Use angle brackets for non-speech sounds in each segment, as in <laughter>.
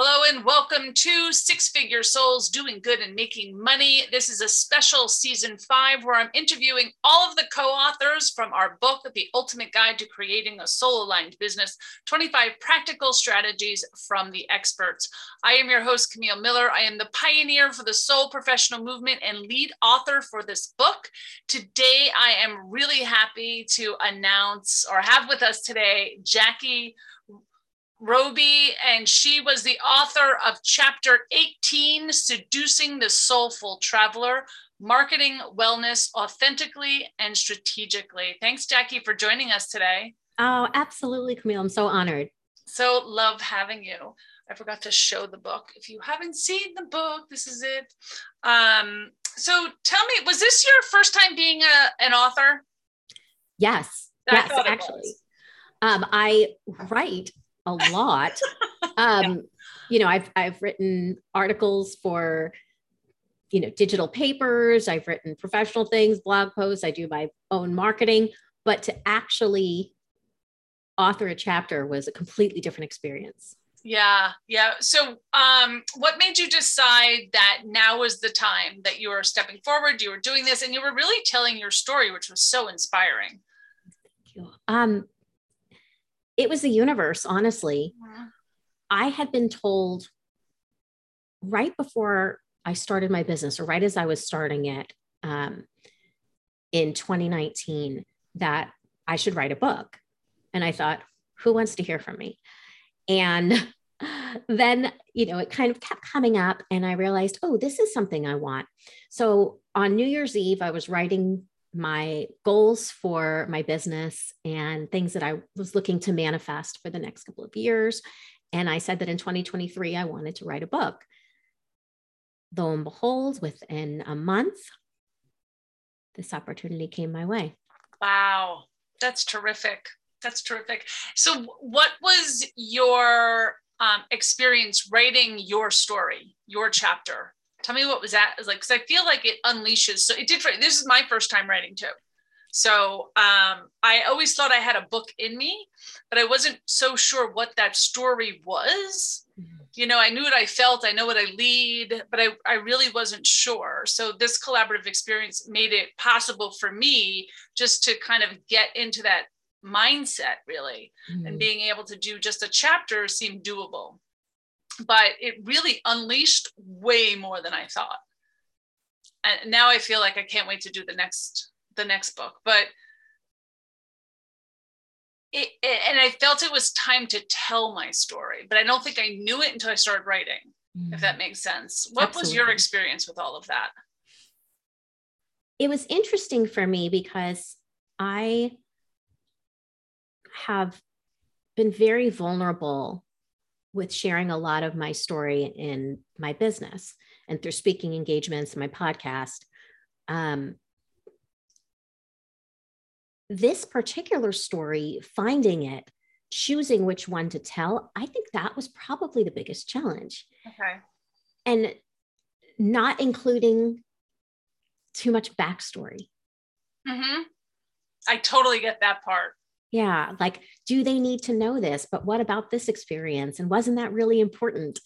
Hello and welcome to Six Figure Souls Doing Good and Making Money. This is a special season five where I'm interviewing all of the co authors from our book, The Ultimate Guide to Creating a Soul Aligned Business 25 Practical Strategies from the Experts. I am your host, Camille Miller. I am the pioneer for the soul professional movement and lead author for this book. Today, I am really happy to announce or have with us today Jackie Roby, and she was the author of chapter 18 Seducing the Soulful Traveler Marketing Wellness Authentically and Strategically. Thanks, Jackie, for joining us today. Oh, absolutely, Camille. I'm so honored. So, love having you. I forgot to show the book. If you haven't seen the book, this is it. Um, so, tell me, was this your first time being a, an author? Yes. I yes, actually. Um, I write a lot. Um, yeah. You know, I've I've written articles for you know digital papers. I've written professional things, blog posts. I do my own marketing, but to actually author a chapter was a completely different experience. Yeah, yeah. So, um, what made you decide that now was the time that you were stepping forward? You were doing this, and you were really telling your story, which was so inspiring. Thank you. Um, it was the universe, honestly. Mm-hmm. I had been told right before I started my business, or right as I was starting it um, in 2019, that I should write a book. And I thought, who wants to hear from me? And <laughs> then, you know, it kind of kept coming up, and I realized, oh, this is something I want. So on New Year's Eve, I was writing my goals for my business and things that I was looking to manifest for the next couple of years. And I said that in 2023, I wanted to write a book. Lo and behold, within a month, this opportunity came my way. Wow, that's terrific. That's terrific. So, what was your um, experience writing your story, your chapter? Tell me what was that is like because I feel like it unleashes. So it did for this is my first time writing too. So um, I always thought I had a book in me, but I wasn't so sure what that story was. Mm-hmm. You know, I knew what I felt, I know what I lead, but I, I really wasn't sure. So this collaborative experience made it possible for me just to kind of get into that mindset really mm-hmm. and being able to do just a chapter seemed doable but it really unleashed way more than I thought. And now I feel like I can't wait to do the next the next book. But it, it, and I felt it was time to tell my story, but I don't think I knew it until I started writing, mm. if that makes sense. What Absolutely. was your experience with all of that? It was interesting for me because I have been very vulnerable with sharing a lot of my story in my business and through speaking engagements, my podcast. Um, this particular story, finding it, choosing which one to tell, I think that was probably the biggest challenge. Okay. And not including too much backstory. Mm-hmm. I totally get that part. Yeah. Like, do they need to know this? But what about this experience? And wasn't that really important?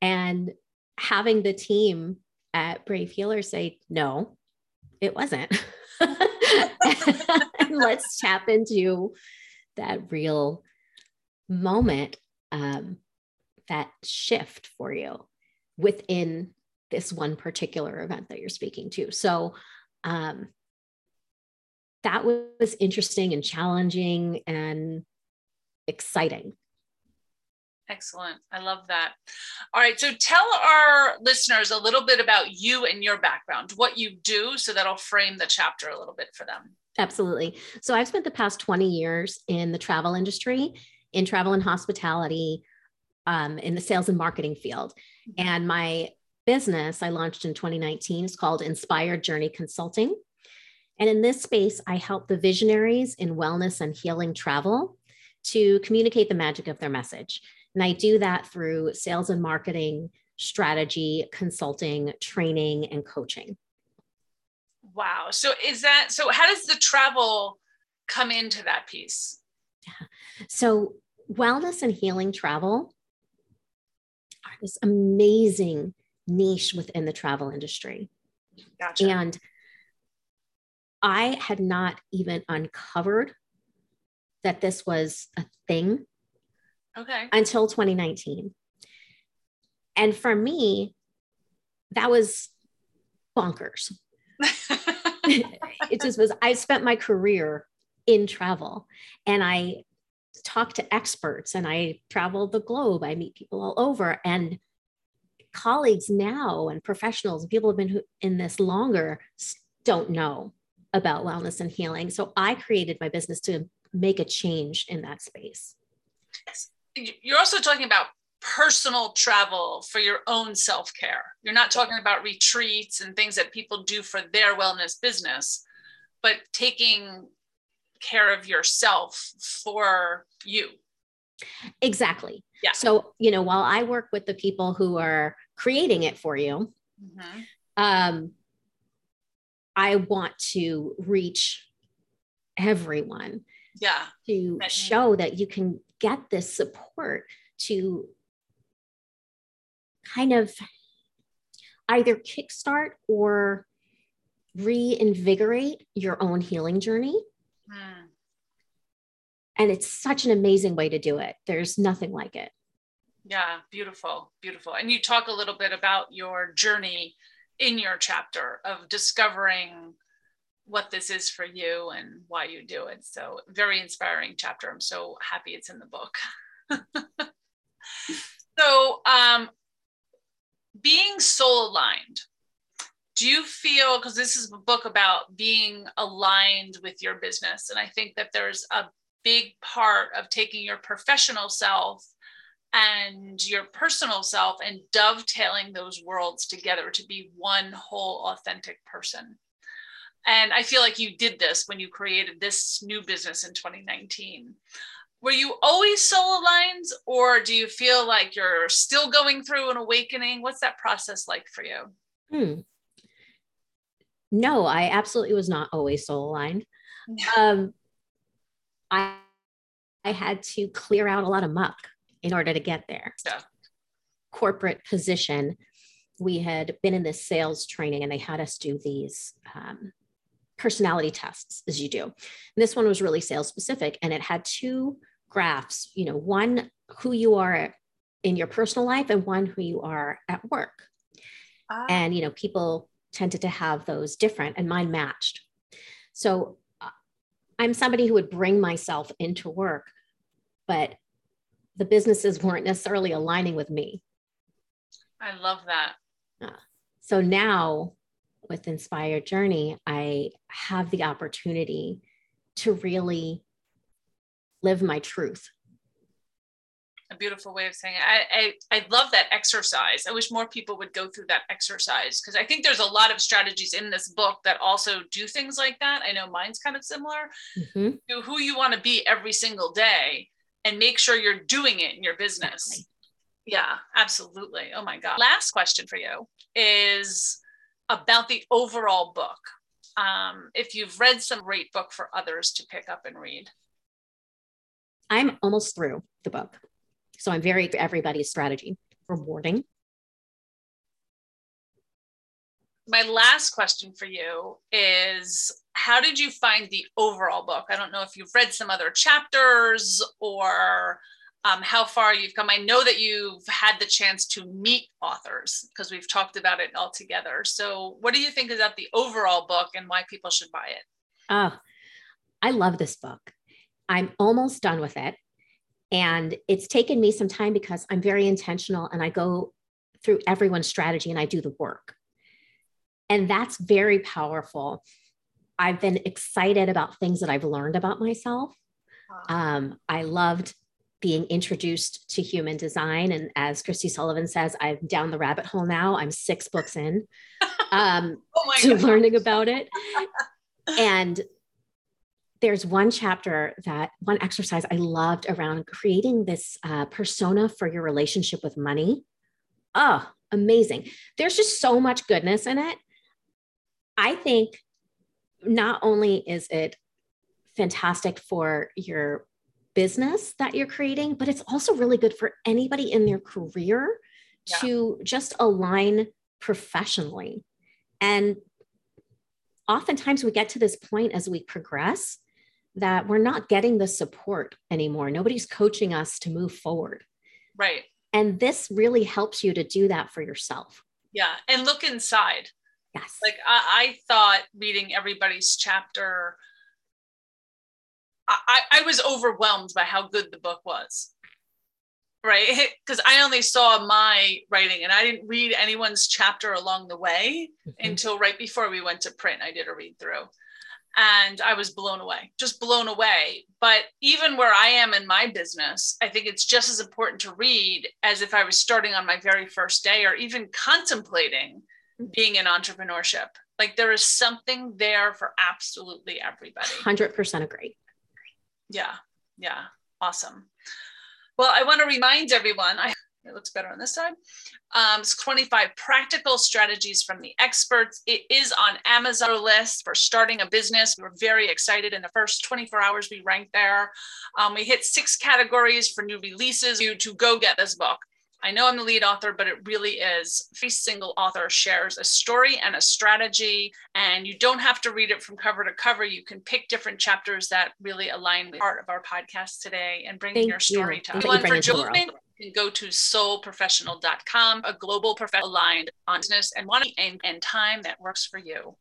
And having the team at Brave Healer say, no, it wasn't. <laughs> let's tap into that real moment, um, that shift for you within this one particular event that you're speaking to. So, um, that was interesting and challenging and exciting. Excellent. I love that. All right. So tell our listeners a little bit about you and your background, what you do, so that'll frame the chapter a little bit for them. Absolutely. So I've spent the past 20 years in the travel industry, in travel and hospitality, um, in the sales and marketing field. Mm-hmm. And my business I launched in 2019 is called Inspired Journey Consulting. And in this space, I help the visionaries in wellness and healing travel to communicate the magic of their message. And I do that through sales and marketing, strategy, consulting, training, and coaching. Wow. So is that so how does the travel come into that piece? Yeah. So wellness and healing travel are this amazing niche within the travel industry. Gotcha. And I had not even uncovered that this was a thing okay. until 2019. And for me, that was bonkers. it just was, I spent my career in travel and I talk to experts and I travel the globe. I meet people all over and colleagues now and professionals and people have been in this longer don't know about wellness and healing. So I created my business to make a change in that space. You're also talking about personal travel for your own self care. You're not talking about retreats and things that people do for their wellness business, but taking care of yourself for you. Exactly. Yeah. So, you know, while I work with the people who are creating it for you, mm-hmm. um, I want to reach everyone. Yeah. To show that you can get this support to kind of either kickstart or reinvigorate your own healing journey. Mm. And it's such an amazing way to do it. There's nothing like it. Yeah, beautiful, beautiful. And you talk a little bit about your journey in your chapter of discovering what this is for you and why you do it. So, very inspiring chapter. I'm so happy it's in the book. <laughs> so, um, being soul aligned, do you feel because this is a book about being aligned with your business, and I think that there's a big part of taking your professional self and your personal self and dovetailing those worlds together to be one whole authentic person. And I feel like you did this when you created this new business in 2019. Were you always soul aligned, or do you feel like you're still going through an awakening? What's that process like for you? Hmm. No, I absolutely was not always soul aligned. <laughs> Um, I I had to clear out a lot of muck in order to get there. Yeah. Corporate position. We had been in this sales training and they had us do these um, personality tests as you do. And this one was really sales specific and it had two graphs, you know, one who you are in your personal life and one who you are at work. Ah. And, you know, people tended to have those different and mine matched. So uh, I'm somebody who would bring myself into work, but the businesses weren't necessarily aligning with me. I love that. Uh, so now with Inspired Journey, I have the opportunity to really live my truth. A beautiful way of saying it. I, I, I love that exercise. I wish more people would go through that exercise because I think there's a lot of strategies in this book that also do things like that. I know mine's kind of similar mm-hmm. to who you want to be every single day and make sure you're doing it in your business. Exactly. Yeah, absolutely. Oh my God. Last question for you is about the overall book. Um, if you've read some great book for others to pick up and read. I'm almost through the book. So I'm very everybody's strategy rewarding. My last question for you is how did you find the overall book? I don't know if you've read some other chapters or um, how far you've come. I know that you've had the chance to meet authors because we've talked about it all together. So, what do you think about the overall book and why people should buy it? Oh, I love this book. I'm almost done with it. And it's taken me some time because I'm very intentional and I go through everyone's strategy and I do the work. And that's very powerful I've been excited about things that I've learned about myself. Um, I loved being introduced to human design. And as Christy Sullivan says, I'm down the rabbit hole now. I'm six books in um, <laughs> oh to God. learning about it. <laughs> and there's one chapter that one exercise I loved around creating this uh, persona for your relationship with money. Oh, amazing. There's just so much goodness in it. I think not only is it fantastic for your business that you're creating, but it's also really good for anybody in their career yeah. to just align professionally. And oftentimes we get to this point as we progress that we're not getting the support anymore. Nobody's coaching us to move forward. Right. And this really helps you to do that for yourself. Yeah. And look inside. Yes. Like I, I thought reading everybody's chapter, I, I was overwhelmed by how good the book was. Right. <laughs> Because I only saw my writing and I didn't read anyone's chapter along the way mm-hmm. until right before we went to print. I did a read through and I was blown away, just blown away. But even where I am in my business, I think it's just as important to read as if I was starting on my very first day or even contemplating being in entrepreneurship. Like there is something there for absolutely everybody. 100% agree. Yeah. Yeah. Awesome. Well, I want to remind everyone, I it looks better on this side. Um, it's 25 practical strategies from the experts. It is on Amazon list for starting a business. We're very excited. In the first 24 hours, we ranked there. Um, we hit six categories for new releases. You to go get this book. I know I'm the lead author, but it really is. Every single author shares a story and a strategy, and you don't have to read it from cover to cover. You can pick different chapters that really align with part of our podcast today and bring Thank your story you. to everyone. For Movement, you can go to soulprofessional.com, a global professional aligned on business and money and, and time that works for you.